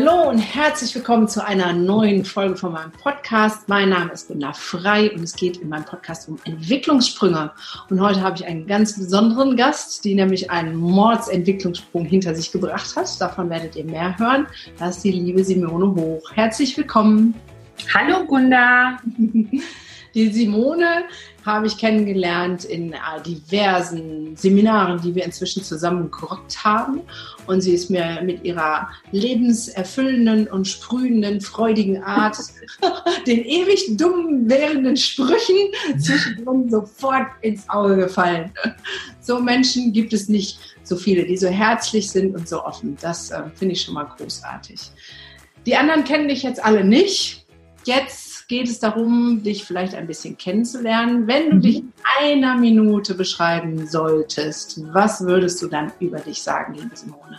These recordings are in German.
Hallo und herzlich willkommen zu einer neuen Folge von meinem Podcast. Mein Name ist Gunda Frei und es geht in meinem Podcast um Entwicklungssprünge. Und heute habe ich einen ganz besonderen Gast, die nämlich einen Mordsentwicklungssprung hinter sich gebracht hat. Davon werdet ihr mehr hören. Das ist die liebe Simone Hoch. Herzlich willkommen. Hallo Gunda. Die Simone habe ich kennengelernt in äh, diversen Seminaren, die wir inzwischen zusammen gerockt haben. Und sie ist mir mit ihrer lebenserfüllenden und sprühenden, freudigen Art, den ewig dummen, währenden Sprüchen zwischendrin sofort ins Auge gefallen. So Menschen gibt es nicht so viele, die so herzlich sind und so offen. Das äh, finde ich schon mal großartig. Die anderen kennen dich jetzt alle nicht. Jetzt geht es darum, dich vielleicht ein bisschen kennenzulernen. Wenn du mhm. dich in einer Minute beschreiben solltest, was würdest du dann über dich sagen, liebe Simone?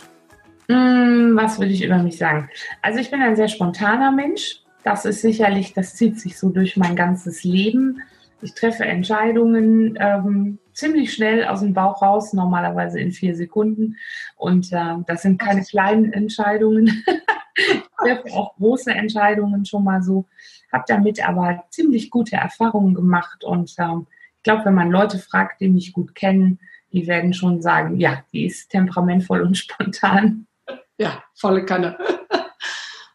Mm, was würde ich über mich sagen? Also ich bin ein sehr spontaner Mensch. Das ist sicherlich, das zieht sich so durch mein ganzes Leben. Ich treffe Entscheidungen ähm, ziemlich schnell aus dem Bauch raus, normalerweise in vier Sekunden. Und äh, das sind keine kleinen Entscheidungen. ich treffe auch große Entscheidungen schon mal so habe damit aber ziemlich gute Erfahrungen gemacht und ähm, ich glaube, wenn man Leute fragt, die mich gut kennen, die werden schon sagen, ja, die ist temperamentvoll und spontan. Ja, volle Kanne.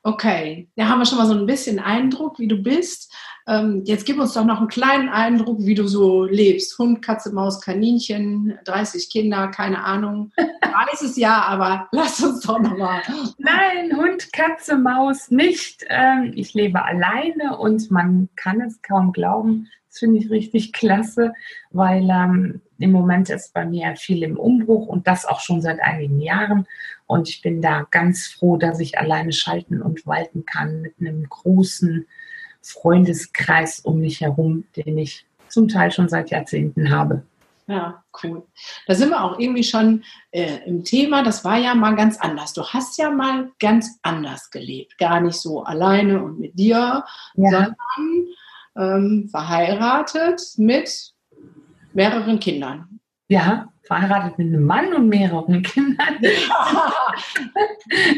Okay, da haben wir schon mal so ein bisschen Eindruck, wie du bist. Ähm, jetzt gib uns doch noch einen kleinen Eindruck, wie du so lebst. Hund, Katze, Maus, Kaninchen, 30 Kinder, keine Ahnung. Weiß es ja, aber lass uns doch noch mal. Nein, Hund, Katze, Maus nicht. Ähm, ich lebe alleine und man kann es kaum glauben. Das finde ich richtig klasse, weil ähm, im Moment ist bei mir viel im Umbruch und das auch schon seit einigen Jahren. Und ich bin da ganz froh, dass ich alleine schalten und walten kann mit einem großen Freundeskreis um mich herum, den ich zum Teil schon seit Jahrzehnten habe. Ja, cool. Da sind wir auch irgendwie schon äh, im Thema. Das war ja mal ganz anders. Du hast ja mal ganz anders gelebt. Gar nicht so alleine und mit dir, ja. sondern ähm, verheiratet mit mehreren Kindern. Ja, verheiratet mit einem Mann und mehreren Kindern.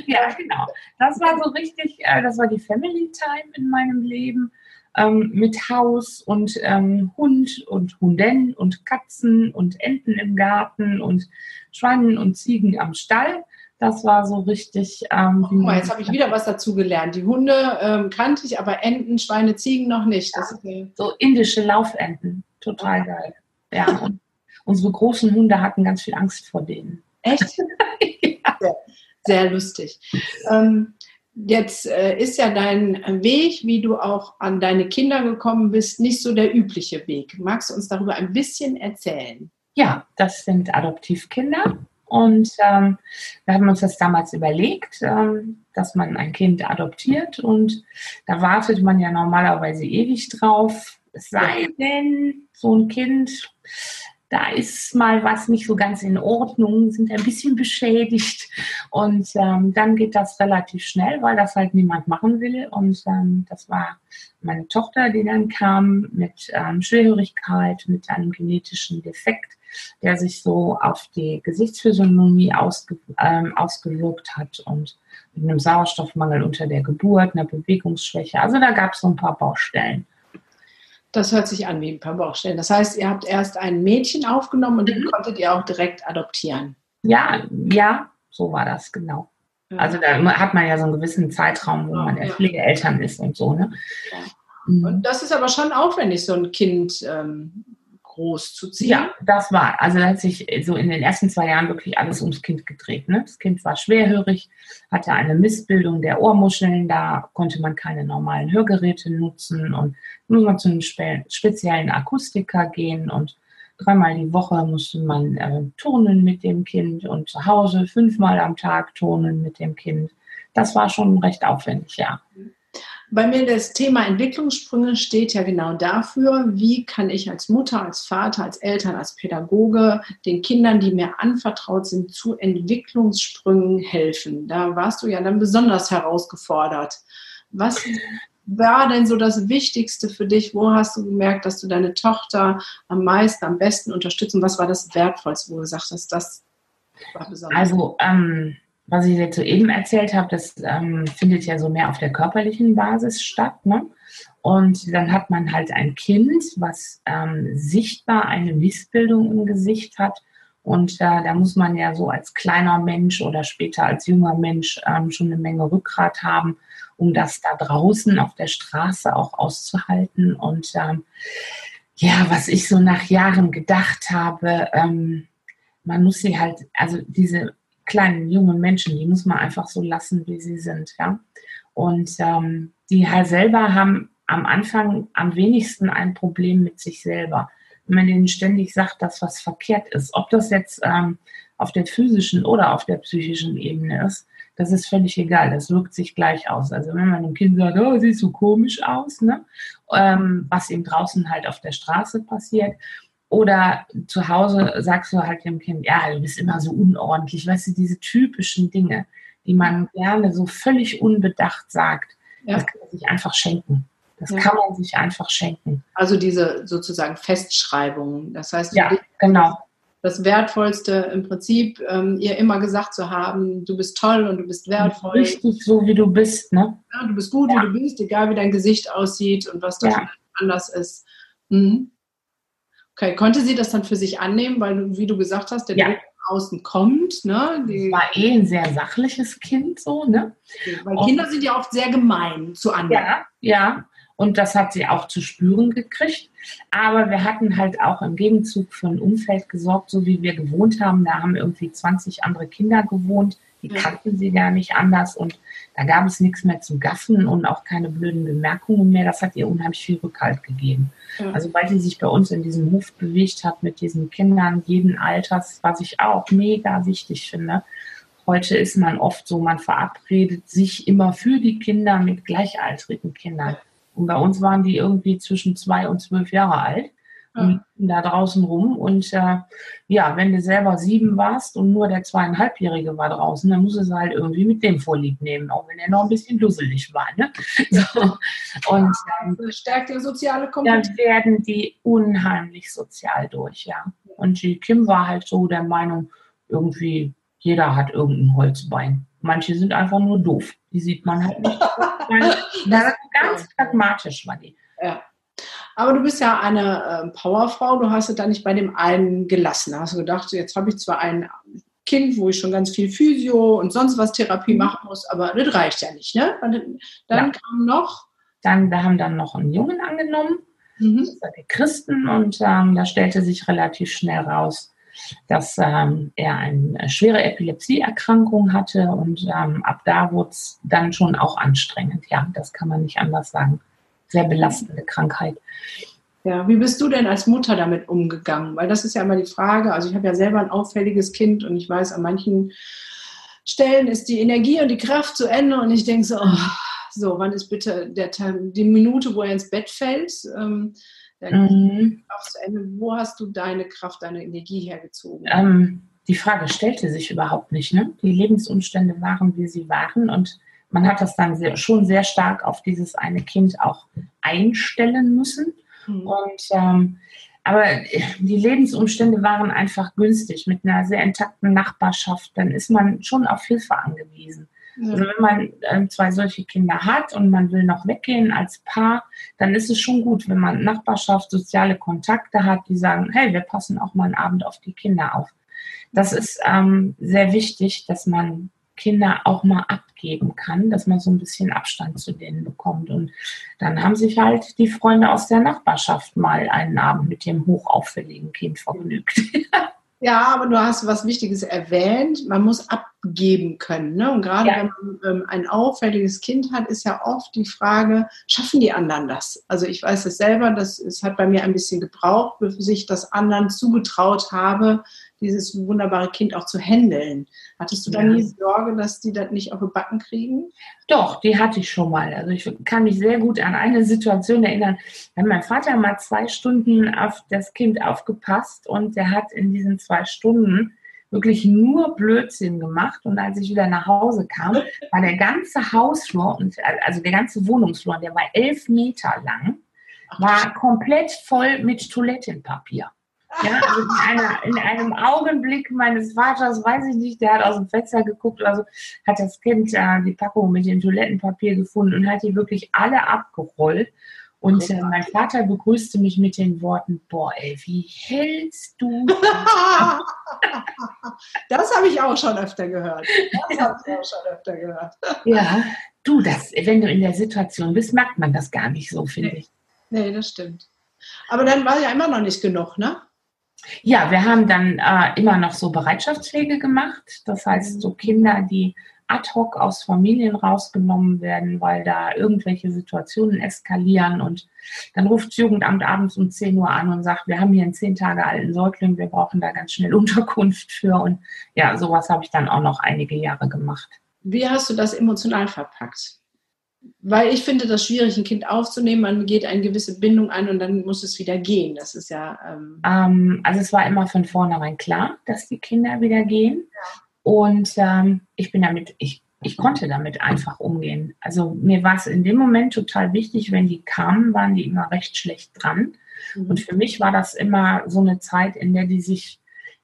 ja, genau. Das war so richtig, äh, das war die Family Time in meinem Leben. Ähm, mit Haus und ähm, Hund und Hunden und Katzen und Enten im Garten und Schweinen und Ziegen am Stall. Das war so richtig. Ähm, oh, mal, jetzt habe ich wieder was dazu gelernt. Die Hunde ähm, kannte ich, aber Enten, Schweine, Ziegen noch nicht. Ja, so indische Laufenten. Total geil. Ja, und unsere großen Hunde hatten ganz viel Angst vor denen. Echt? ja. sehr, sehr, lustig. Ähm, jetzt äh, ist ja dein Weg, wie du auch an deine Kinder gekommen bist, nicht so der übliche Weg. Magst du uns darüber ein bisschen erzählen? Ja, das sind Adoptivkinder. Und ähm, wir haben uns das damals überlegt, ähm, dass man ein Kind adoptiert. Und da wartet man ja normalerweise ewig drauf. Es sei denn, so ein Kind da ist mal was nicht so ganz in Ordnung, sind ein bisschen beschädigt und ähm, dann geht das relativ schnell, weil das halt niemand machen will und ähm, das war meine Tochter, die dann kam mit ähm, Schwerhörigkeit, mit einem genetischen Defekt, der sich so auf die Gesichtsphysiognomie ausge, ähm, ausgewirkt hat und mit einem Sauerstoffmangel unter der Geburt, einer Bewegungsschwäche. Also da gab es so ein paar Baustellen. Das hört sich an wie ein paar Baustellen. Das heißt, ihr habt erst ein Mädchen aufgenommen und mhm. den konntet ihr auch direkt adoptieren. Ja, ja, so war das, genau. Ja. Also da hat man ja so einen gewissen Zeitraum, wo ja, man ja. Pflegeeltern ist und so, ne? Ja. Mhm. Und das ist aber schon aufwendig, so ein Kind ähm, groß zu ziehen. Ja, das war. Also da hat sich so in den ersten zwei Jahren wirklich alles ums Kind gedreht. Ne? Das Kind war schwerhörig, hatte eine Missbildung der Ohrmuscheln, da konnte man keine normalen Hörgeräte nutzen und muss man zu einem spe speziellen Akustiker gehen und dreimal die Woche musste man äh, turnen mit dem Kind und zu Hause fünfmal am Tag turnen mit dem Kind. Das war schon recht aufwendig, ja. Mhm. Bei mir das Thema Entwicklungssprünge steht ja genau dafür, wie kann ich als Mutter, als Vater, als Eltern, als Pädagoge den Kindern, die mir anvertraut sind, zu Entwicklungssprüngen helfen. Da warst du ja dann besonders herausgefordert. Was war denn so das Wichtigste für dich? Wo hast du gemerkt, dass du deine Tochter am meisten, am besten unterstützt? Und was war das Wertvollste, wo du gesagt hast, das war besonders? Also, ähm, was ich jetzt soeben erzählt habe, das ähm, findet ja so mehr auf der körperlichen Basis statt. Ne? Und dann hat man halt ein Kind, was ähm, sichtbar eine Missbildung im Gesicht hat. Und äh, da muss man ja so als kleiner Mensch oder später als junger Mensch ähm, schon eine Menge Rückgrat haben, um das da draußen auf der Straße auch auszuhalten. Und ähm, ja, was ich so nach Jahren gedacht habe, ähm, man muss sie halt, also diese kleinen jungen Menschen, die muss man einfach so lassen, wie sie sind, ja. Und ähm, die halt selber haben am Anfang am wenigsten ein Problem mit sich selber. Wenn man denen ständig sagt, dass was verkehrt ist, ob das jetzt ähm, auf der physischen oder auf der psychischen Ebene ist, das ist völlig egal. Das wirkt sich gleich aus. Also wenn man einem Kind sagt, oh, siehst so komisch aus, ne? Ähm, was ihm draußen halt auf der Straße passiert. Oder zu Hause sagst du halt dem Kind, ja, du bist immer so unordentlich. Weißt du, diese typischen Dinge, die man gerne so völlig unbedacht sagt, ja. das kann man sich einfach schenken. Das ja. kann man sich einfach schenken. Also diese sozusagen Festschreibung. Das heißt, ja, genau das Wertvollste im Prinzip, ähm, ihr immer gesagt zu haben, du bist toll und du bist wertvoll. Richtig so, wie du bist, ne? Ja, du bist gut, wie du bist, egal wie dein Gesicht aussieht und was da anders ist. Mhm. Okay, konnte sie das dann für sich annehmen, weil, wie du gesagt hast, der ja. Druck außen kommt. Ne? Die, war eh ein sehr sachliches Kind, so, ne? Weil Kinder sind ja oft sehr gemein zu anderen. Ja, ja. Und das hat sie auch zu spüren gekriegt. Aber wir hatten halt auch im Gegenzug für ein Umfeld gesorgt, so wie wir gewohnt haben. Da haben irgendwie 20 andere Kinder gewohnt. Die kannten sie gar nicht anders. Und da gab es nichts mehr zu gaffen und auch keine blöden Bemerkungen mehr. Das hat ihr unheimlich viel Rückhalt gegeben. Ja. Also weil sie sich bei uns in diesem Hof bewegt hat mit diesen Kindern jeden Alters, was ich auch mega wichtig finde. Heute ist man oft so, man verabredet sich immer für die Kinder mit gleichaltrigen Kindern. Und bei uns waren die irgendwie zwischen zwei und zwölf Jahre alt da draußen rum. Und äh, ja, wenn du selber sieben warst und nur der zweieinhalbjährige war draußen, dann musst du halt irgendwie mit dem Vorlieb nehmen, auch wenn er noch ein bisschen dusselig war. Ne? So. Und ähm, das stärkt die soziale Kompetenz. Dann werden die unheimlich sozial durch, ja. Und die Kim war halt so der Meinung, irgendwie jeder hat irgendein Holzbein. Manche sind einfach nur doof. Die sieht man halt nicht. ganz pragmatisch war die. Ja. Aber du bist ja eine äh, Powerfrau, du hast es da nicht bei dem einen gelassen. Da hast du gedacht, jetzt habe ich zwar ein Kind, wo ich schon ganz viel Physio und sonst was Therapie mhm. machen muss, aber das reicht ja nicht. Ne? Dann, dann ja. kam noch. Dann, wir haben dann noch einen Jungen angenommen, mhm. der Christen, und ähm, da stellte sich relativ schnell raus, dass ähm, er eine schwere Epilepsieerkrankung hatte und ähm, ab da wurde es dann schon auch anstrengend. Ja, das kann man nicht anders sagen. Sehr belastende Krankheit. Ja, wie bist du denn als Mutter damit umgegangen? Weil das ist ja immer die Frage. Also ich habe ja selber ein auffälliges Kind und ich weiß, an manchen Stellen ist die Energie und die Kraft zu Ende und ich denke so, oh, so, wann ist bitte der, die Minute, wo er ins Bett fällt? Ähm, Mhm. Wo hast du deine Kraft, deine Energie hergezogen? Ähm, die Frage stellte sich überhaupt nicht. Ne? Die Lebensumstände waren, wie sie waren und man hat das dann sehr, schon sehr stark auf dieses eine Kind auch einstellen müssen. Mhm. Und ähm, aber die Lebensumstände waren einfach günstig mit einer sehr intakten Nachbarschaft. Dann ist man schon auf Hilfe angewiesen. Also wenn man ähm, zwei solche Kinder hat und man will noch weggehen als Paar, dann ist es schon gut, wenn man Nachbarschaft, soziale Kontakte hat, die sagen, hey, wir passen auch mal einen Abend auf die Kinder auf. Das ist ähm, sehr wichtig, dass man Kinder auch mal abgeben kann, dass man so ein bisschen Abstand zu denen bekommt. Und dann haben sich halt die Freunde aus der Nachbarschaft mal einen Abend mit dem hochauffälligen Kind vergnügt. Ja, aber du hast was Wichtiges erwähnt. Man muss abgeben können. Ne? Und gerade ja. wenn man ähm, ein auffälliges Kind hat, ist ja oft die Frage, schaffen die anderen das? Also ich weiß es selber, das, es hat bei mir ein bisschen gebraucht, bis ich das anderen zugetraut habe, dieses wunderbare Kind auch zu handeln. Hattest du da ja. nie Sorge, dass die das nicht auf die Backen kriegen? Doch, die hatte ich schon mal. Also ich kann mich sehr gut an eine Situation erinnern. Da hat mein Vater mal zwei Stunden auf das Kind aufgepasst und der hat in diesen zwei Stunden wirklich nur Blödsinn gemacht. Und als ich wieder nach Hause kam, war der ganze Hausflur, also der ganze Wohnungsflur, der war elf Meter lang, war komplett voll mit Toilettenpapier. Ja, also in, einer, in, einem Augenblick meines Vaters, weiß ich nicht, der hat aus dem Fenster geguckt oder so, hat das Kind äh, die Packung mit dem Toilettenpapier gefunden und hat die wirklich alle abgerollt. Und äh, mein Vater begrüßte mich mit den Worten, boah, ey, wie hältst du? das habe ich auch schon öfter gehört. Das habe ich auch schon öfter gehört. ja, du, das, wenn du in der Situation bist, merkt man das gar nicht so, finde nee. ich. Nee, das stimmt. Aber dann war ja immer noch nicht genug, ne? Ja, wir haben dann äh, immer noch so Bereitschaftspflege gemacht. Das heißt, so Kinder, die ad hoc aus Familien rausgenommen werden, weil da irgendwelche Situationen eskalieren und dann ruft das Jugendamt abends um 10 Uhr an und sagt, wir haben hier einen zehn Tage alten Säugling, wir brauchen da ganz schnell Unterkunft für und ja, sowas habe ich dann auch noch einige Jahre gemacht. Wie hast du das emotional verpackt? Weil ich finde das schwierig, ein Kind aufzunehmen. Man geht eine gewisse Bindung ein und dann muss es wieder gehen. Das ist ja. Ähm ähm, also es war immer von vornherein klar, dass die Kinder wieder gehen. Ja. Und ähm, ich bin damit, ich, ich konnte damit einfach umgehen. Also mir war es in dem Moment total wichtig, wenn die kamen, waren die immer recht schlecht dran. Mhm. Und für mich war das immer so eine Zeit, in der die sich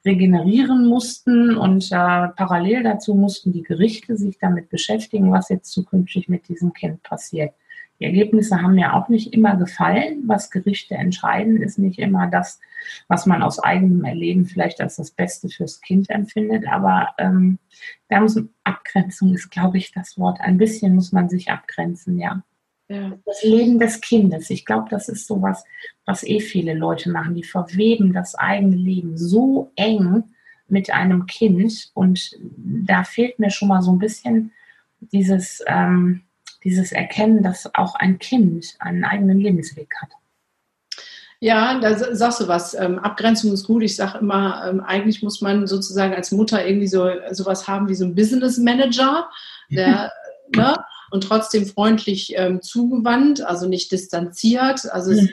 regenerieren mussten und äh, parallel dazu mussten die Gerichte sich damit beschäftigen, was jetzt zukünftig mit diesem Kind passiert. Die Ergebnisse haben mir auch nicht immer gefallen. Was Gerichte entscheiden, ist nicht immer das, was man aus eigenem Erleben vielleicht als das Beste fürs Kind empfindet. Aber ähm, da muss Abgrenzung ist, glaube ich, das Wort. Ein bisschen muss man sich abgrenzen, ja. Ja. Das Leben des Kindes. Ich glaube, das ist sowas, was eh viele Leute machen. Die verweben das eigene Leben so eng mit einem Kind. Und da fehlt mir schon mal so ein bisschen dieses, ähm, dieses Erkennen, dass auch ein Kind einen eigenen Lebensweg hat. Ja, da sagst du was. Ähm, Abgrenzung ist gut. Ich sage immer, ähm, eigentlich muss man sozusagen als Mutter irgendwie so sowas haben wie so ein Business Manager, der, ne, und trotzdem freundlich ähm, zugewandt, also nicht distanziert. Also mhm. es,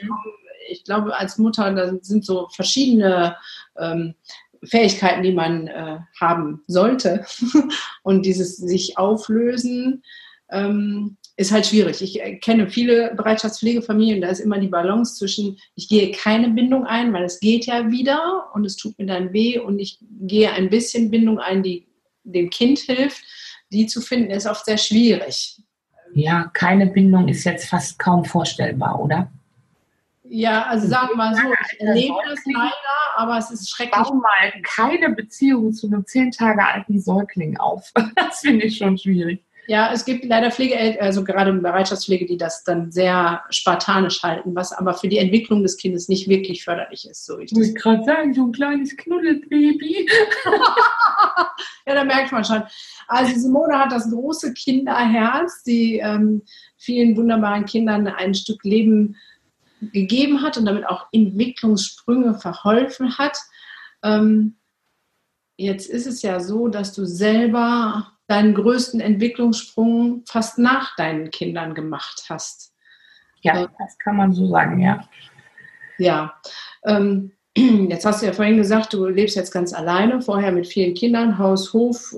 ich glaube, als Mutter, da sind so verschiedene ähm, Fähigkeiten, die man äh, haben sollte. und dieses sich auflösen ähm, ist halt schwierig. Ich äh, kenne viele Bereitschaftspflegefamilien, da ist immer die Balance zwischen, ich gehe keine Bindung ein, weil es geht ja wieder und es tut mir dann weh und ich gehe ein bisschen Bindung ein, die dem Kind hilft. Die zu finden, ist oft sehr schwierig. Ja, keine Bindung ist jetzt fast kaum vorstellbar, oder? Ja, also sagen wir mal so, ich erlebe das leider, aber es ist schrecklich. Bau mal keine Beziehung zu einem zehn Tage alten Säugling auf. Das finde ich schon schwierig. Ja, es gibt leider Pflegeeltern, also gerade in Bereitschaftspflege, die das dann sehr spartanisch halten, was aber für die Entwicklung des Kindes nicht wirklich förderlich ist. So ich muss gerade sagen, so ein kleines Knuddelbaby. ja, da merkt man schon. Also Simone hat das große Kinderherz, die ähm, vielen wunderbaren Kindern ein Stück Leben gegeben hat und damit auch Entwicklungssprünge verholfen hat. Ähm, jetzt ist es ja so, dass du selber deinen größten Entwicklungssprung fast nach deinen Kindern gemacht hast. Ja, das kann man so sagen, ja. Ja. Ähm, jetzt hast du ja vorhin gesagt, du lebst jetzt ganz alleine, vorher mit vielen Kindern, Haus, Hof,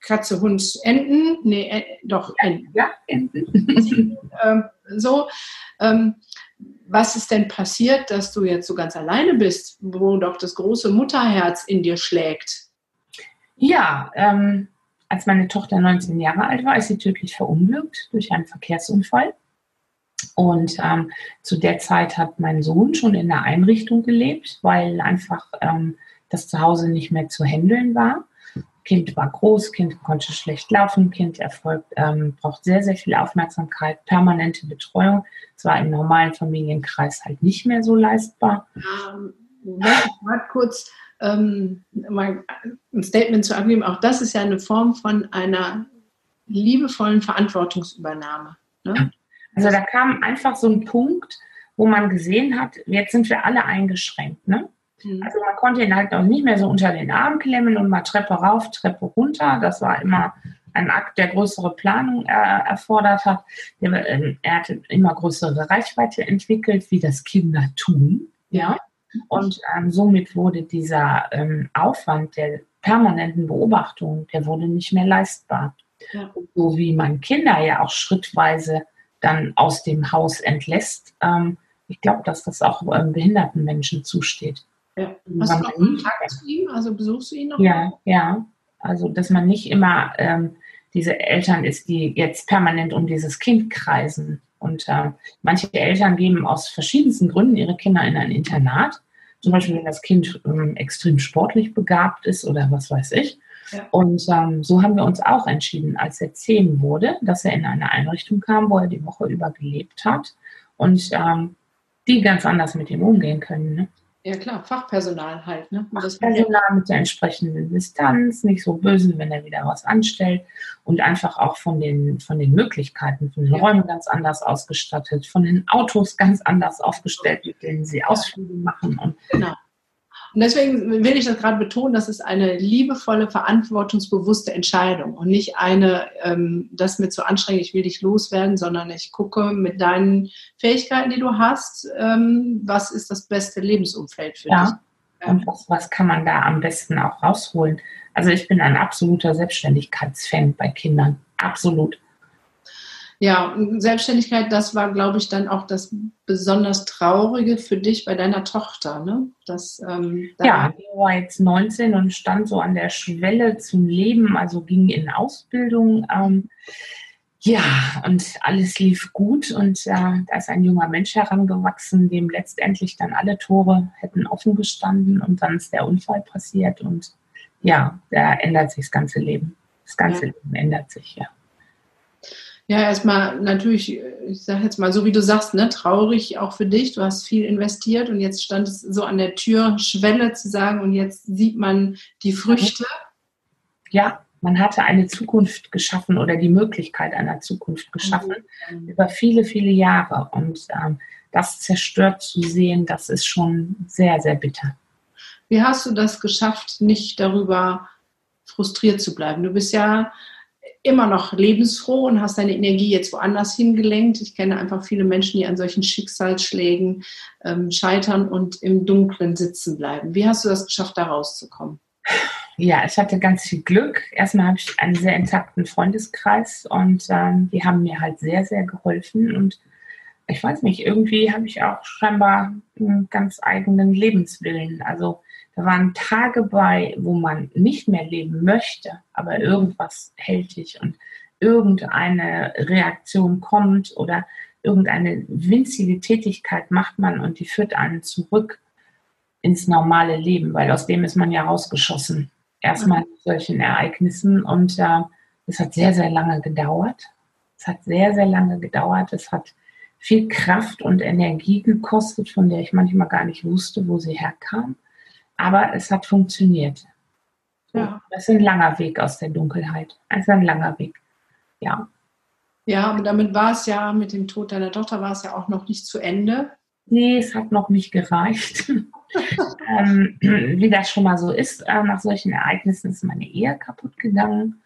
Katze, Hund, Enten. Nee, äh, doch, Enten. Ja, Enten. ähm, so. Ähm, was ist denn passiert, dass du jetzt so ganz alleine bist, wo doch das große Mutterherz in dir schlägt? Ja, ähm, als meine Tochter 19 Jahre alt war, ist sie tödlich verunglückt durch einen Verkehrsunfall. Und ähm, zu der Zeit hat mein Sohn schon in der Einrichtung gelebt, weil einfach ähm, das Zuhause nicht mehr zu handeln war. Kind war groß, Kind konnte schlecht laufen, Kind erfolgt, ähm, braucht sehr, sehr viel Aufmerksamkeit, permanente Betreuung. Es war im normalen Familienkreis halt nicht mehr so leistbar. Ähm, kurz, ähm, mal ein Statement zu abgeben, auch das ist ja eine Form von einer liebevollen Verantwortungsübernahme. Ne? Also da kam einfach so ein Punkt, wo man gesehen hat, jetzt sind wir alle eingeschränkt. Ne? Mhm. Also man konnte ihn halt auch nicht mehr so unter den Arm klemmen und mal Treppe rauf, Treppe runter. Das war immer ein Akt, der größere Planung äh, erfordert hat. Der, äh, er hatte immer größere Reichweite entwickelt, wie das Kinder tun. Ja. Und ähm, somit wurde dieser ähm, Aufwand der permanenten Beobachtung, der wurde nicht mehr leistbar. Ja. So wie man Kinder ja auch schrittweise dann aus dem Haus entlässt. Ähm, ich glaube, dass das auch ähm, behinderten Menschen zusteht. Ja. Hast du noch Kontakt zu ihm? Also besuchst du ihn noch? Ja, ja. Also, dass man nicht immer ähm, diese Eltern ist, die jetzt permanent um dieses Kind kreisen. Und äh, manche Eltern geben aus verschiedensten Gründen ihre Kinder in ein Internat. Zum Beispiel, wenn das Kind ähm, extrem sportlich begabt ist oder was weiß ich. Ja. Und ähm, so haben wir uns auch entschieden, als er zehn wurde, dass er in eine Einrichtung kam, wo er die Woche über gelebt hat und ähm, die ganz anders mit ihm umgehen können. Ne? Ja klar, Fachpersonal halt. Ne? Fachpersonal mit der entsprechenden Distanz, nicht so böse, wenn er wieder was anstellt und einfach auch von den, von den Möglichkeiten, von den ja. Räumen ganz anders ausgestattet, von den Autos ganz anders aufgestellt, mit denen sie Ausflüge machen. Und genau. Und deswegen will ich das gerade betonen, das ist eine liebevolle, verantwortungsbewusste Entscheidung und nicht eine, ähm, das mir zu anstrengend, ich will dich loswerden, sondern ich gucke mit deinen Fähigkeiten, die du hast, ähm, was ist das beste Lebensumfeld für ja. dich. Und was, was kann man da am besten auch rausholen? Also ich bin ein absoluter Selbstständigkeitsfan bei Kindern. Absolut. Ja, Selbstständigkeit, das war, glaube ich, dann auch das besonders Traurige für dich bei deiner Tochter, ne? Das, ähm, ja, die war jetzt 19 und stand so an der Schwelle zum Leben, also ging in Ausbildung. Ähm, ja, und alles lief gut und äh, da ist ein junger Mensch herangewachsen, dem letztendlich dann alle Tore hätten offen gestanden und dann ist der Unfall passiert und ja, da ändert sich das ganze Leben. Das ganze ja. Leben ändert sich, ja. Ja, erstmal natürlich, ich sage jetzt mal so, wie du sagst, ne, traurig auch für dich. Du hast viel investiert und jetzt stand es so an der Türschwelle zu sagen und jetzt sieht man die Früchte. Ja, man hatte eine Zukunft geschaffen oder die Möglichkeit einer Zukunft geschaffen mhm. über viele, viele Jahre. Und ähm, das zerstört zu sehen, das ist schon sehr, sehr bitter. Wie hast du das geschafft, nicht darüber frustriert zu bleiben? Du bist ja immer noch lebensfroh und hast deine Energie jetzt woanders hingelenkt. Ich kenne einfach viele Menschen, die an solchen Schicksalsschlägen ähm, scheitern und im Dunkeln sitzen bleiben. Wie hast du das geschafft, da rauszukommen? Ja, ich hatte ganz viel Glück. Erstmal habe ich einen sehr intakten Freundeskreis und ähm, die haben mir halt sehr, sehr geholfen. Und ich weiß nicht, irgendwie habe ich auch scheinbar einen ganz eigenen Lebenswillen. Also da waren Tage bei, wo man nicht mehr leben möchte, aber irgendwas hält dich und irgendeine Reaktion kommt oder irgendeine winzige Tätigkeit macht man und die führt einen zurück ins normale Leben, weil aus dem ist man ja rausgeschossen. Erstmal in solchen Ereignissen und äh, es hat sehr, sehr lange gedauert. Es hat sehr, sehr lange gedauert. Es hat viel Kraft und Energie gekostet, von der ich manchmal gar nicht wusste, wo sie herkam. Aber es hat funktioniert. Ja. Das ist ein langer Weg aus der Dunkelheit. Es ist ein langer Weg. Ja. Ja, aber damit war es ja, mit dem Tod deiner Tochter war es ja auch noch nicht zu Ende. Nee, es hat noch nicht gereicht. ähm, wie das schon mal so ist, äh, nach solchen Ereignissen ist meine Ehe kaputt gegangen.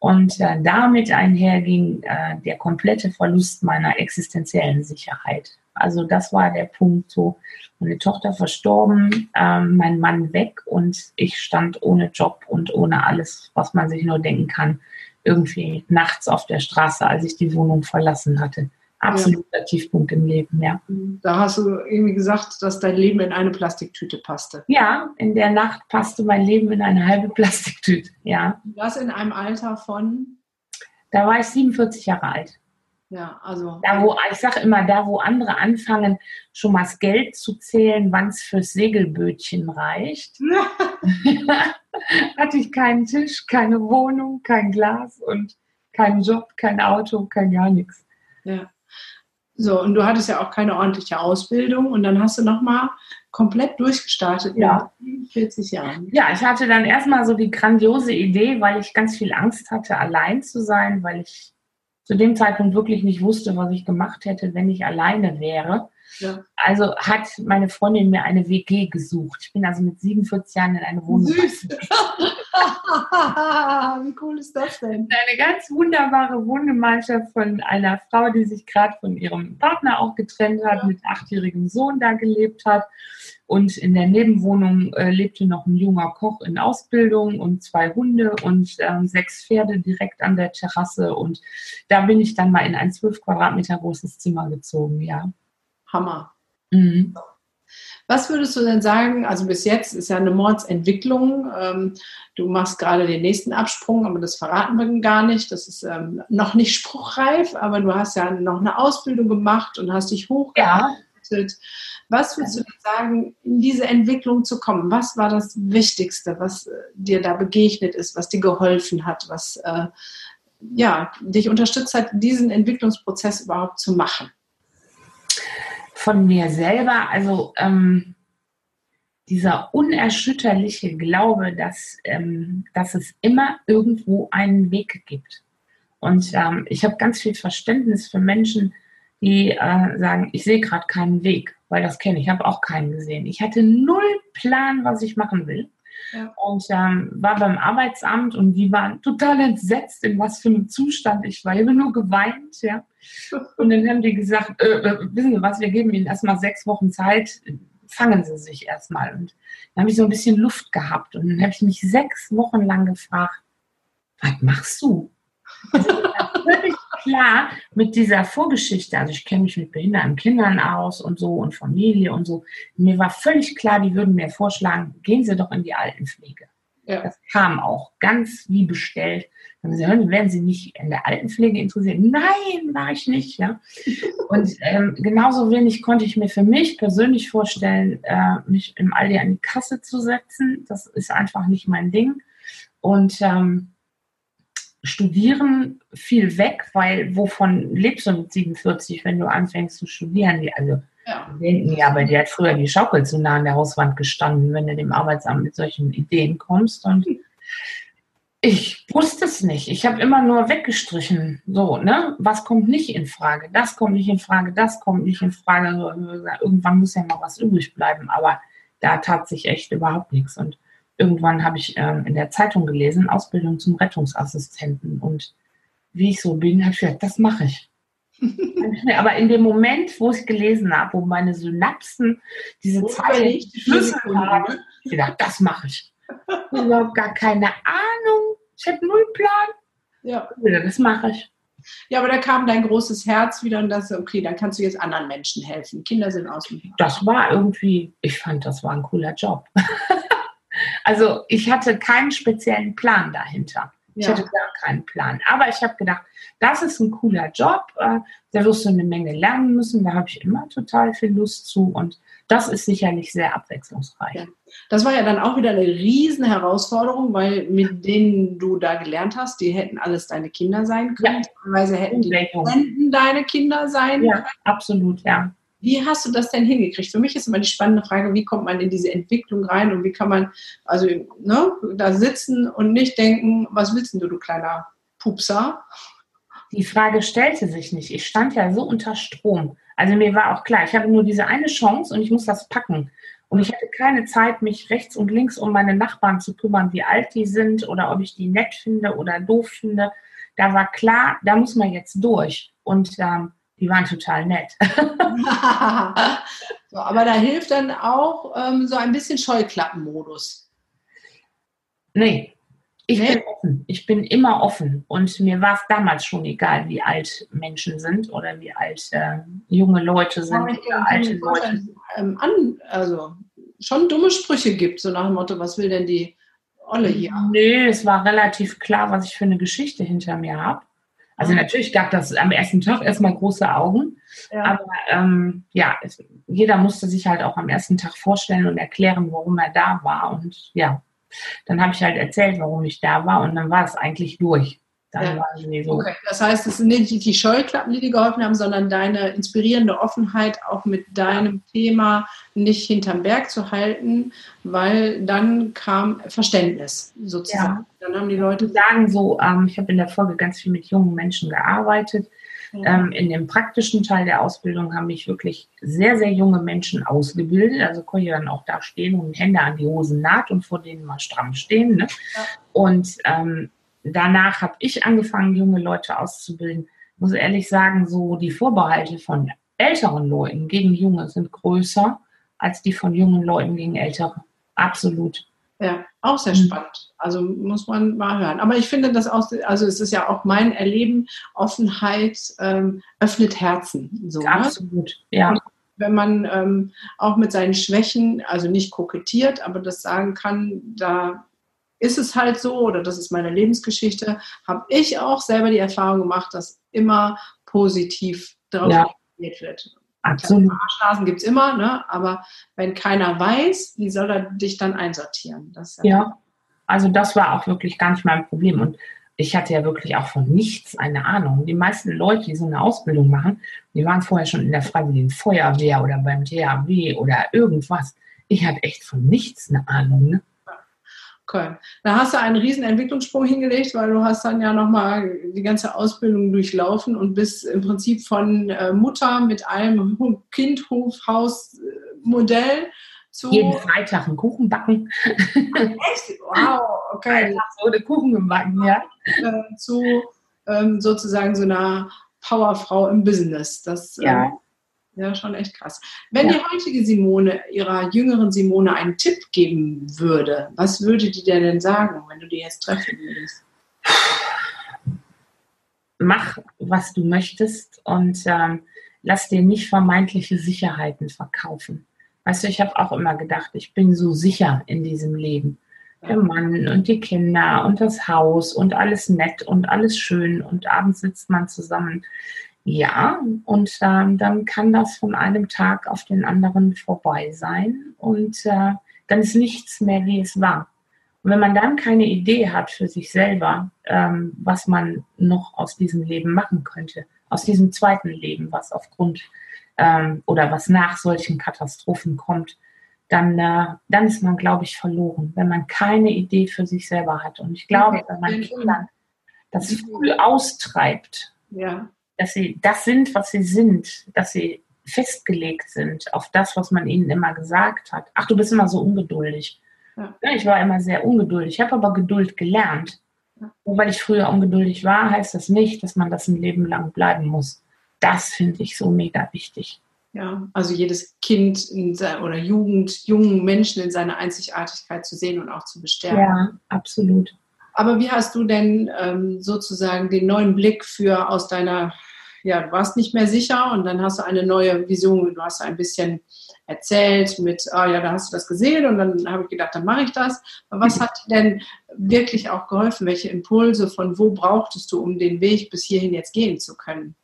Und äh, damit einherging äh, der komplette Verlust meiner existenziellen Sicherheit. Also das war der Punkt so, meine Tochter verstorben, ähm, mein Mann weg und ich stand ohne Job und ohne alles, was man sich nur denken kann, irgendwie nachts auf der Straße, als ich die Wohnung verlassen hatte. Absoluter ja. Tiefpunkt im Leben, ja. Da hast du irgendwie gesagt, dass dein Leben in eine Plastiktüte passte. Ja, in der Nacht passte mein Leben in eine halbe Plastiktüte, ja. Was in einem Alter von? Da war ich 47 Jahre alt. Ja, also. Da, wo, ich sage immer, da, wo andere anfangen, schon mal das Geld zu zählen, wann es fürs Segelbötchen reicht, hatte ich keinen Tisch, keine Wohnung, kein Glas und keinen Job, kein Auto, kein gar nichts. Ja. So, und du hattest ja auch keine ordentliche Ausbildung und dann hast du nochmal komplett durchgestartet ja. mit 40 Jahren. Ja, ich hatte dann erstmal so die grandiose Idee, weil ich ganz viel Angst hatte, allein zu sein, weil ich zu dem Zeitpunkt wirklich nicht wusste, was ich gemacht hätte, wenn ich alleine wäre. Ja. Also hat meine Freundin mir eine WG gesucht. Ich bin also mit 47 Jahren in eine Wohnung. Süß. Wie cool ist das denn? Eine ganz wunderbare Wohngemeinschaft von einer Frau, die sich gerade von ihrem Partner auch getrennt hat, ja. mit achtjährigem Sohn da gelebt hat. Und in der Nebenwohnung äh, lebte noch ein junger Koch in Ausbildung und zwei Hunde und äh, sechs Pferde direkt an der Terrasse. Und da bin ich dann mal in ein zwölf Quadratmeter großes Zimmer gezogen, ja. Hammer. Mhm. Was würdest du denn sagen? Also bis jetzt ist ja eine Mordsentwicklung. Ähm, du machst gerade den nächsten Absprung, aber das verraten wir gar nicht. Das ist ähm, noch nicht spruchreif, aber du hast ja noch eine Ausbildung gemacht und hast dich hochgearbeitet. Ja. Was würdest du sagen, in diese Entwicklung zu kommen? Was war das Wichtigste, was äh, dir da begegnet ist, was dir geholfen hat, was äh, ja, dich unterstützt hat, diesen Entwicklungsprozess überhaupt zu machen? von mir selber, also ähm, dieser unerschütterliche Glaube, dass, ähm, dass es immer irgendwo einen Weg gibt. Und ähm, ich habe ganz viel Verständnis für Menschen, die äh, sagen, ich sehe gerade keinen Weg, weil das kenne ich, ich habe auch keinen gesehen. Ich hatte null Plan, was ich machen will. Ja. Und ähm, war beim Arbeitsamt und die waren total entsetzt, in was für einem Zustand ich war. Ich habe nur geweint, ja. Und dann haben die gesagt, äh, äh, wissen Sie was, wir geben Ihnen erstmal sechs Wochen Zeit, fangen Sie sich erstmal. Und dann habe ich so ein bisschen Luft gehabt und dann habe ich mich sechs Wochen lang gefragt, was machst du? Also, völlig klar mit dieser Vorgeschichte, also ich kenne mich mit behinderten Kindern aus und so und Familie und so. Mir war völlig klar, die würden mir vorschlagen, gehen Sie doch in die Altenpflege. Ja. Das kam auch ganz wie bestellt. Dann sie, hören, werden Sie nicht in der Altenpflege interessiert? Nein, war ich nicht. Ja. Und ähm, genauso wenig konnte ich mir für mich persönlich vorstellen, äh, mich im Aldi an die Kasse zu setzen. Das ist einfach nicht mein Ding. Und ähm, Studieren fiel weg, weil wovon lebst du mit 47, wenn du anfängst zu studieren? Die, also ja. denken ja, aber die hat früher die Schaukel zu nah an der Hauswand gestanden, wenn du dem Arbeitsamt mit solchen Ideen kommst. Und ich wusste es nicht. Ich habe immer nur weggestrichen. So, ne? Was kommt nicht in Frage? Das kommt nicht in Frage, das kommt nicht in Frage. irgendwann muss ja mal was übrig bleiben. Aber da tat sich echt überhaupt nichts. Und irgendwann habe ich ähm, in der Zeitung gelesen, Ausbildung zum Rettungsassistenten. Und wie ich so bin, habe ich gesagt, das mache ich. Aber in dem Moment, wo ich gelesen habe, wo meine Synapsen diese Zeilen Schlüssel haben, ich gedacht, das mache ich. ich überhaupt gar keine Ahnung. Ich habe null Plan. Ja. Das mache ich. Ja, aber da kam dein großes Herz wieder und das, okay, dann kannst du jetzt anderen Menschen helfen. Kinder sind aus dem Das war irgendwie, ich fand, das war ein cooler Job. Also ich hatte keinen speziellen Plan dahinter. Ich ja. hatte gar keinen Plan. Aber ich habe gedacht, das ist ein cooler Job, äh, da wirst du eine Menge lernen müssen, da habe ich immer total viel Lust zu und das ist sicherlich sehr abwechslungsreich. Ja. Das war ja dann auch wieder eine riesen Herausforderung, weil mit denen du da gelernt hast, die hätten alles deine Kinder sein können. Ja. Teilweise hätten die deine Kinder sein ja, können. Absolut, ja. Wie hast du das denn hingekriegt? Für mich ist immer die spannende Frage, wie kommt man in diese Entwicklung rein und wie kann man also ne, da sitzen und nicht denken, was willst du, du kleiner Pupser? Die Frage stellte sich nicht. Ich stand ja so unter Strom. Also mir war auch klar, ich habe nur diese eine Chance und ich muss das packen. Und ich hatte keine Zeit, mich rechts und links um meine Nachbarn zu kümmern, wie alt die sind oder ob ich die nett finde oder doof finde. Da war klar, da muss man jetzt durch. Und ähm, die waren total nett. so, aber da hilft dann auch ähm, so ein bisschen Scheuklappenmodus. Nee, ich nee. bin offen. Ich bin immer offen. Und mir war es damals schon egal, wie alt Menschen sind oder wie alt äh, junge Leute sind oder alte Leute. Ähm, an, also schon dumme Sprüche gibt, so nach dem Motto, was will denn die Olle hier? Nee, es war relativ klar, was ich für eine Geschichte hinter mir habe. Also natürlich gab das am ersten Tag erstmal große Augen, ja. aber ähm, ja, es, jeder musste sich halt auch am ersten Tag vorstellen und erklären, warum er da war. Und ja, dann habe ich halt erzählt, warum ich da war und dann war es eigentlich durch. Ja. So. Okay. Das heißt, es sind nicht die Scheuklappen, die dir geholfen haben, sondern deine inspirierende Offenheit, auch mit deinem Thema nicht hinterm Berg zu halten, weil dann kam Verständnis sozusagen. Ja. Dann haben die Leute sagen so, ähm, ich habe in der Folge ganz viel mit jungen Menschen gearbeitet. Ja. Ähm, in dem praktischen Teil der Ausbildung haben mich wirklich sehr, sehr junge Menschen ausgebildet. Also konnte ich dann auch da stehen und Hände an die Hosen naht und vor denen mal stramm stehen. Ne? Ja. Und ähm, danach habe ich angefangen, junge Leute auszubilden. Ich muss ehrlich sagen, so die Vorbehalte von älteren Leuten gegen Junge sind größer als die von jungen Leuten gegen Ältere. Absolut. Ja, auch sehr mhm. spannend. Also muss man mal hören. Aber ich finde das auch, also es ist ja auch mein Erleben, Offenheit ähm, öffnet Herzen. So, ne? Absolut, ja. Und wenn man ähm, auch mit seinen Schwächen, also nicht kokettiert, aber das sagen kann, da ist es halt so oder das ist meine Lebensgeschichte, habe ich auch selber die Erfahrung gemacht, dass immer positiv darauf ja. reagiert wird. Absolut. Arschnasen gibt es immer, ne? aber wenn keiner weiß, wie soll er dich dann einsortieren? Das ja, ja, also das war auch wirklich gar nicht mein Problem. Und ich hatte ja wirklich auch von nichts eine Ahnung. Die meisten Leute, die so eine Ausbildung machen, die waren vorher schon in der Freiwilligen Feuerwehr oder beim THW oder irgendwas. Ich hatte echt von nichts eine Ahnung. Ne? Okay. Da hast du einen riesen Entwicklungssprung hingelegt, weil du hast dann ja nochmal die ganze Ausbildung durchlaufen und bist im Prinzip von äh, Mutter mit einem Kindhof, Haus, Modell zu... Jeden Freitag einen Kuchen backen. Echt? Wow, okay. so eine Kuchen gebacken, ja. Äh, zu ähm, sozusagen so einer Powerfrau im Business. Das, ja. Ja, schon echt krass. Wenn ja. die heutige Simone ihrer jüngeren Simone einen Tipp geben würde, was würde die dir denn sagen, wenn du die jetzt treffen würdest? Mach, was du möchtest und ähm, lass dir nicht vermeintliche Sicherheiten verkaufen. Weißt du, ich habe auch immer gedacht, ich bin so sicher in diesem Leben. Der Mann und die Kinder und das Haus und alles nett und alles schön und abends sitzt man zusammen ja, und ähm, dann kann das von einem Tag auf den anderen vorbei sein und äh, dann ist nichts mehr, wie es war. Und wenn man dann keine Idee hat für sich selber, ähm, was man noch aus diesem Leben machen könnte, aus diesem zweiten Leben, was aufgrund ähm, oder was nach solchen Katastrophen kommt, dann, äh, dann ist man, glaube ich, verloren, wenn man keine Idee für sich selber hat. Und ich glaube, wenn man Kindern das früh austreibt, ja dass sie das sind, was sie sind, dass sie festgelegt sind auf das, was man ihnen immer gesagt hat. Ach, du bist immer so ungeduldig. Ja. ich war immer sehr ungeduldig. Ich habe aber Geduld gelernt. Und weil ich früher ungeduldig war, heißt das nicht, dass man das ein Leben lang bleiben muss. Das finde ich so mega wichtig. Ja, also jedes Kind oder Jugend, jungen Menschen in seiner Einzigartigkeit zu sehen und auch zu bestärken. Ja, absolut. Aber wie hast du denn ähm, sozusagen den neuen Blick für aus deiner ja, du warst nicht mehr sicher und dann hast du eine neue Vision, du hast ein bisschen erzählt mit, ah ja, da hast du das gesehen und dann habe ich gedacht, dann mache ich das. Aber was hat dir denn wirklich auch geholfen? Welche Impulse von wo brauchtest du, um den Weg bis hierhin jetzt gehen zu können?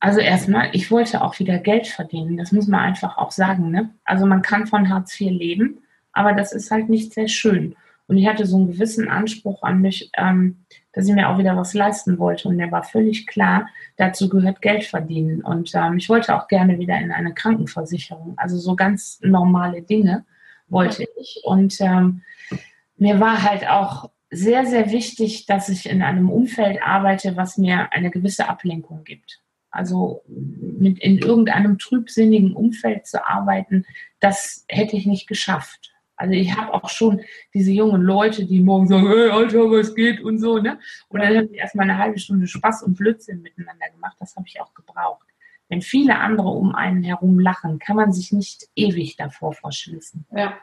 Also erstmal, ich wollte auch wieder Geld verdienen. Das muss man einfach auch sagen. Ne? Also man kann von Hartz IV leben, aber das ist halt nicht sehr schön. Und ich hatte so einen gewissen Anspruch an mich, ähm, dass ich mir auch wieder was leisten wollte. Und der war völlig klar, dazu gehört Geld verdienen. Und ähm, ich wollte auch gerne wieder in eine Krankenversicherung. Also so ganz normale Dinge wollte ich. Und ähm, mir war halt auch sehr, sehr wichtig, dass ich in einem Umfeld arbeite, was mir eine gewisse Ablenkung gibt. Also mit in irgendeinem trübsinnigen Umfeld zu arbeiten, das hätte ich nicht geschafft. Also ich habe auch schon diese jungen Leute, die morgen sagen, hey Alter, was geht und so, ne? Und dann haben wir erstmal eine halbe Stunde Spaß und Blödsinn miteinander gemacht. Das habe ich auch gebraucht. Wenn viele andere um einen herum lachen, kann man sich nicht ewig davor verschließen. Ja.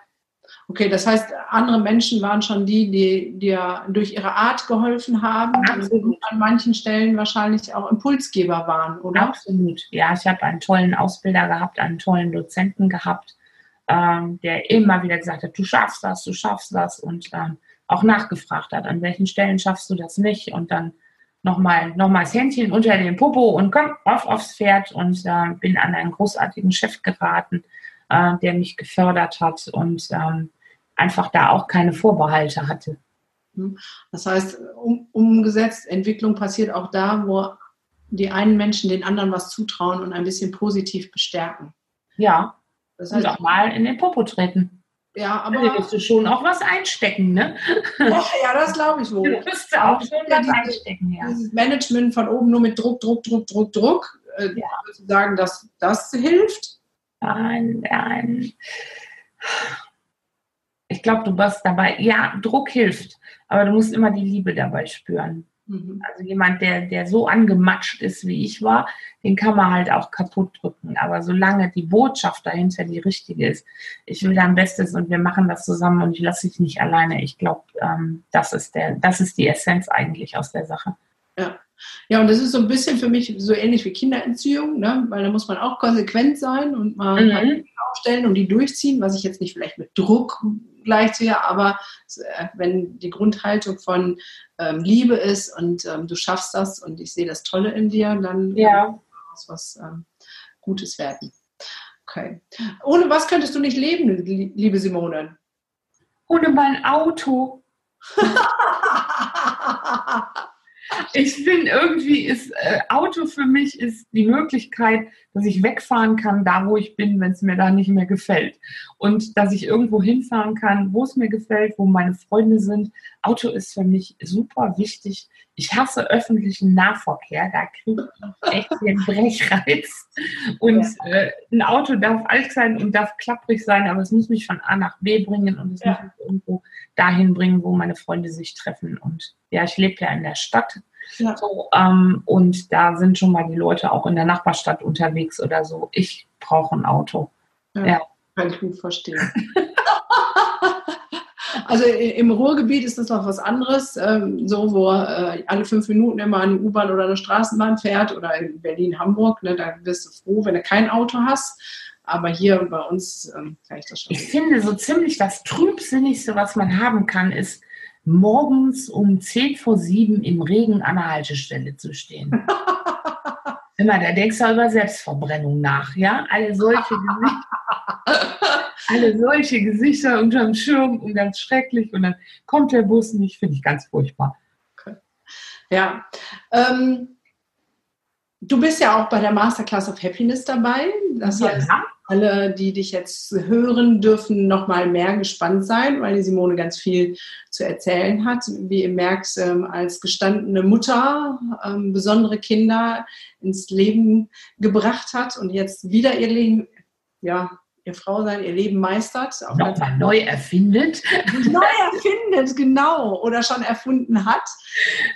Okay, das heißt, andere Menschen waren schon die, die dir durch ihre Art geholfen haben Absolut. und an manchen Stellen wahrscheinlich auch Impulsgeber waren, oder? Absolut. Ja, ich habe einen tollen Ausbilder gehabt, einen tollen Dozenten gehabt ähm, der immer wieder gesagt hat, du schaffst das, du schaffst das und ähm, auch nachgefragt hat, an welchen Stellen schaffst du das nicht und dann nochmal noch mal das Händchen unter den Popo und komm auf aufs Pferd und äh, bin an einen großartigen Chef geraten, äh, der mich gefördert hat und ähm, einfach da auch keine Vorbehalte hatte. Das heißt, um, umgesetzt, Entwicklung passiert auch da, wo die einen Menschen den anderen was zutrauen und ein bisschen positiv bestärken. Ja, das heißt, und auch mal in den Popo treten. Ja, aber. Da musst du schon auch was einstecken, ne? ja, das glaube ich wohl. Du musst auch schon was einstecken, ja. Dieses Management von oben nur mit Druck, Druck, Druck, Druck, Druck. Äh, ja. Würdest du sagen, dass das hilft? Nein, nein. Ich glaube, du wirst dabei, ja, Druck hilft, aber du musst immer die Liebe dabei spüren. Mhm. Also jemand, der, der so angematscht ist, wie ich war, den kann man halt auch kaputt drücken. Aber solange die Botschaft dahinter die richtige ist, ich will dein Bestes und wir machen das zusammen und ich lasse dich nicht alleine. Ich glaube, ähm, das ist der, das ist die Essenz eigentlich aus der Sache. Ja. Ja, und das ist so ein bisschen für mich so ähnlich wie Kinderentziehung, ne? weil da muss man auch konsequent sein und mal mhm. aufstellen und die durchziehen, was ich jetzt nicht vielleicht mit Druck gleichziehe, aber äh, wenn die Grundhaltung von ähm, Liebe ist und ähm, du schaffst das und ich sehe das Tolle in dir, dann ja. kann was ähm, Gutes werden. Okay. Ohne was könntest du nicht leben, liebe Simone? Ohne mein Auto. ich bin irgendwie, ist äh, Auto für mich ist die Möglichkeit, dass ich wegfahren kann, da wo ich bin, wenn es mir da nicht mehr gefällt. Und dass ich irgendwo hinfahren kann, wo es mir gefällt, wo meine Freunde sind. Auto ist für mich super wichtig. Ich hasse öffentlichen Nahverkehr, da kriege ich echt den Brechreiz. Und äh, ein Auto darf alt sein und darf klapprig sein, aber es muss mich von A nach B bringen und es ja. muss mich irgendwo dahin bringen, wo meine Freunde sich treffen. Und ja, ich lebe ja in der Stadt. Ja. So, ähm, und da sind schon mal die Leute auch in der Nachbarstadt unterwegs oder so. Ich brauche ein Auto. Ja, ja. Kann ich gut verstehen. Also im Ruhrgebiet ist das noch was anderes, ähm, so wo äh, alle fünf Minuten immer eine U-Bahn oder eine Straßenbahn fährt oder in Berlin, Hamburg, ne, da bist du froh, wenn du kein Auto hast. Aber hier bei uns ähm, kann ich das schon. Ich finde so ziemlich das Trübsinnigste, was man haben kann, ist morgens um 10 vor 7 im Regen an der Haltestelle zu stehen. Immer, da denkst du über Selbstverbrennung nach, ja? Alle solche Gesichter, alle solche Gesichter unterm Schirm und ganz schrecklich und dann kommt der Bus nicht, finde ich ganz furchtbar. Okay. Ja. Ähm, du bist ja auch bei der Masterclass of Happiness dabei. Das ja. heißt, alle, die dich jetzt hören, dürfen noch mal mehr gespannt sein, weil die Simone ganz viel zu erzählen hat. Wie ihr merkt, ähm, als gestandene Mutter ähm, besondere Kinder ins Leben gebracht hat und jetzt wieder ihr Leben, ja, ihr Frau sein, ihr Leben meistert. Nochmal neu erfindet. Neu erfindet, genau. Oder schon erfunden hat.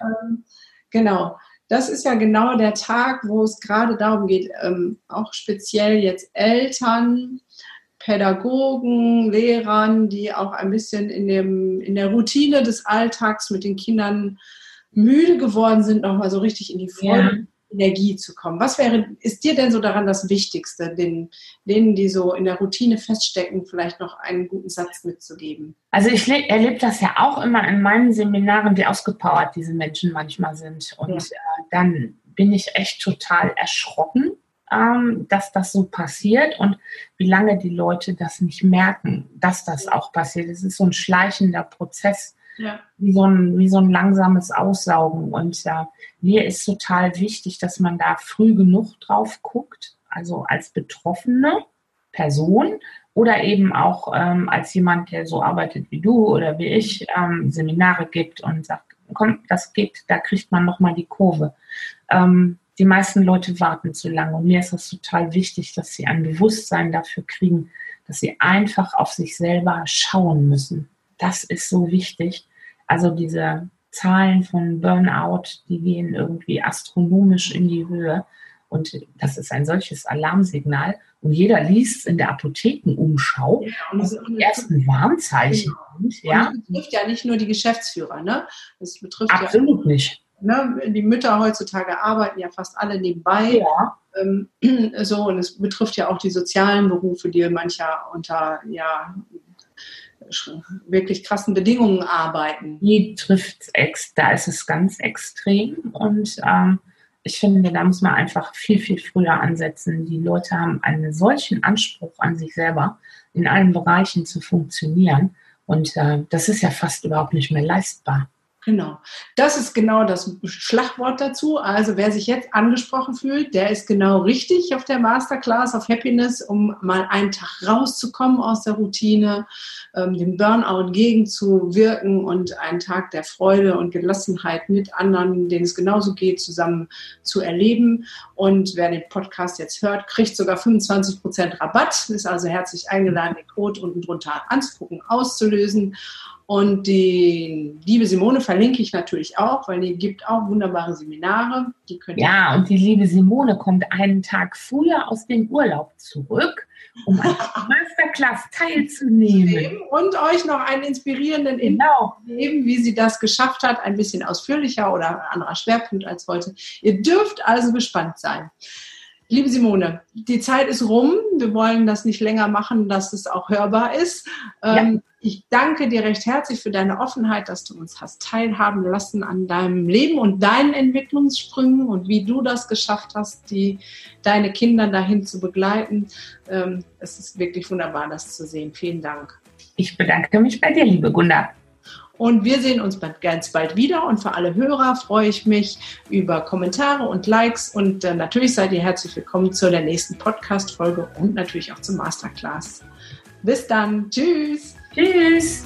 Ähm, genau das ist ja genau der Tag, wo es gerade darum geht, ähm, auch speziell jetzt Eltern, Pädagogen, Lehrern, die auch ein bisschen in, dem, in der Routine des Alltags mit den Kindern müde geworden sind, nochmal so richtig in die Freude Energie zu kommen. Was wäre, ist dir denn so daran das Wichtigste, den, denen, die so in der Routine feststecken, vielleicht noch einen guten Satz mitzugeben? Also ich erlebe das ja auch immer in meinen Seminaren, wie ausgepowert diese Menschen manchmal sind. Und ja. äh, dann bin ich echt total erschrocken, ähm, dass das so passiert und wie lange die Leute das nicht merken, dass das auch passiert. Es ist so ein schleichender Prozess ja. Wie, so ein, wie so ein langsames Aussaugen. Und ja, mir ist total wichtig, dass man da früh genug drauf guckt, also als betroffene Person oder eben auch ähm, als jemand, der so arbeitet wie du oder wie ich, ähm, Seminare gibt und sagt, komm, das geht, da kriegt man nochmal die Kurve. Ähm, die meisten Leute warten zu lange und mir ist das total wichtig, dass sie ein Bewusstsein dafür kriegen, dass sie einfach auf sich selber schauen müssen das ist so wichtig. Also diese Zahlen von Burnout, die gehen irgendwie astronomisch in die Höhe. Und das ist ein solches Alarmsignal. Und jeder liest in der Apothekenumschau, ja, und also die ersten Warnzeichen genau. sind. Ja. das betrifft ja nicht nur die Geschäftsführer, ne? Das betrifft Absolut ja, nicht. Ne? Die Mütter heutzutage arbeiten ja fast alle nebenbei. Ja. Ähm, so, und es betrifft ja auch die sozialen Berufe, die mancher unter ja, wirklich krassen Bedingungen arbeiten. Die trifft da ist es ganz extrem und ähm, ich finde, da muss man einfach viel, viel früher ansetzen. Die Leute haben einen solchen Anspruch an sich selber, in allen Bereichen zu funktionieren. Und äh, das ist ja fast überhaupt nicht mehr leistbar. Genau. Das ist genau das Schlagwort dazu. Also wer sich jetzt angesprochen fühlt, der ist genau richtig auf der Masterclass of Happiness, um mal einen Tag rauszukommen aus der Routine, ähm, dem Burnout gegenzuwirken und einen Tag der Freude und Gelassenheit mit anderen, denen es genauso geht, zusammen zu erleben. Und wer den Podcast jetzt hört, kriegt sogar 25% Rabatt, ist also herzlich eingeladen, den Code unten drunter anzugucken, auszulösen. Und die liebe Simone verlinke ich natürlich auch, weil die gibt auch wunderbare Seminare. Die könnt ja, und die liebe Simone kommt einen Tag früher aus dem Urlaub zurück, um an der Masterclass teilzunehmen. Und euch noch einen inspirierenden genau. geben, wie sie das geschafft hat. Ein bisschen ausführlicher oder anderer Schwerpunkt als heute. Ihr dürft also gespannt sein. Liebe Simone, die Zeit ist rum. Wir wollen das nicht länger machen, dass es auch hörbar ist. Ja. Ähm, ich danke dir recht herzlich für deine Offenheit, dass du uns hast teilhaben lassen an deinem Leben und deinen Entwicklungssprüngen und wie du das geschafft hast, die, deine Kinder dahin zu begleiten. Ähm, es ist wirklich wunderbar, das zu sehen. Vielen Dank. Ich bedanke mich bei dir, liebe Gunda. Und wir sehen uns ganz bald wieder. Und für alle Hörer freue ich mich über Kommentare und Likes. Und äh, natürlich seid ihr herzlich willkommen zu der nächsten Podcast-Folge und natürlich auch zum Masterclass. Bis dann. Tschüss. Tschüss.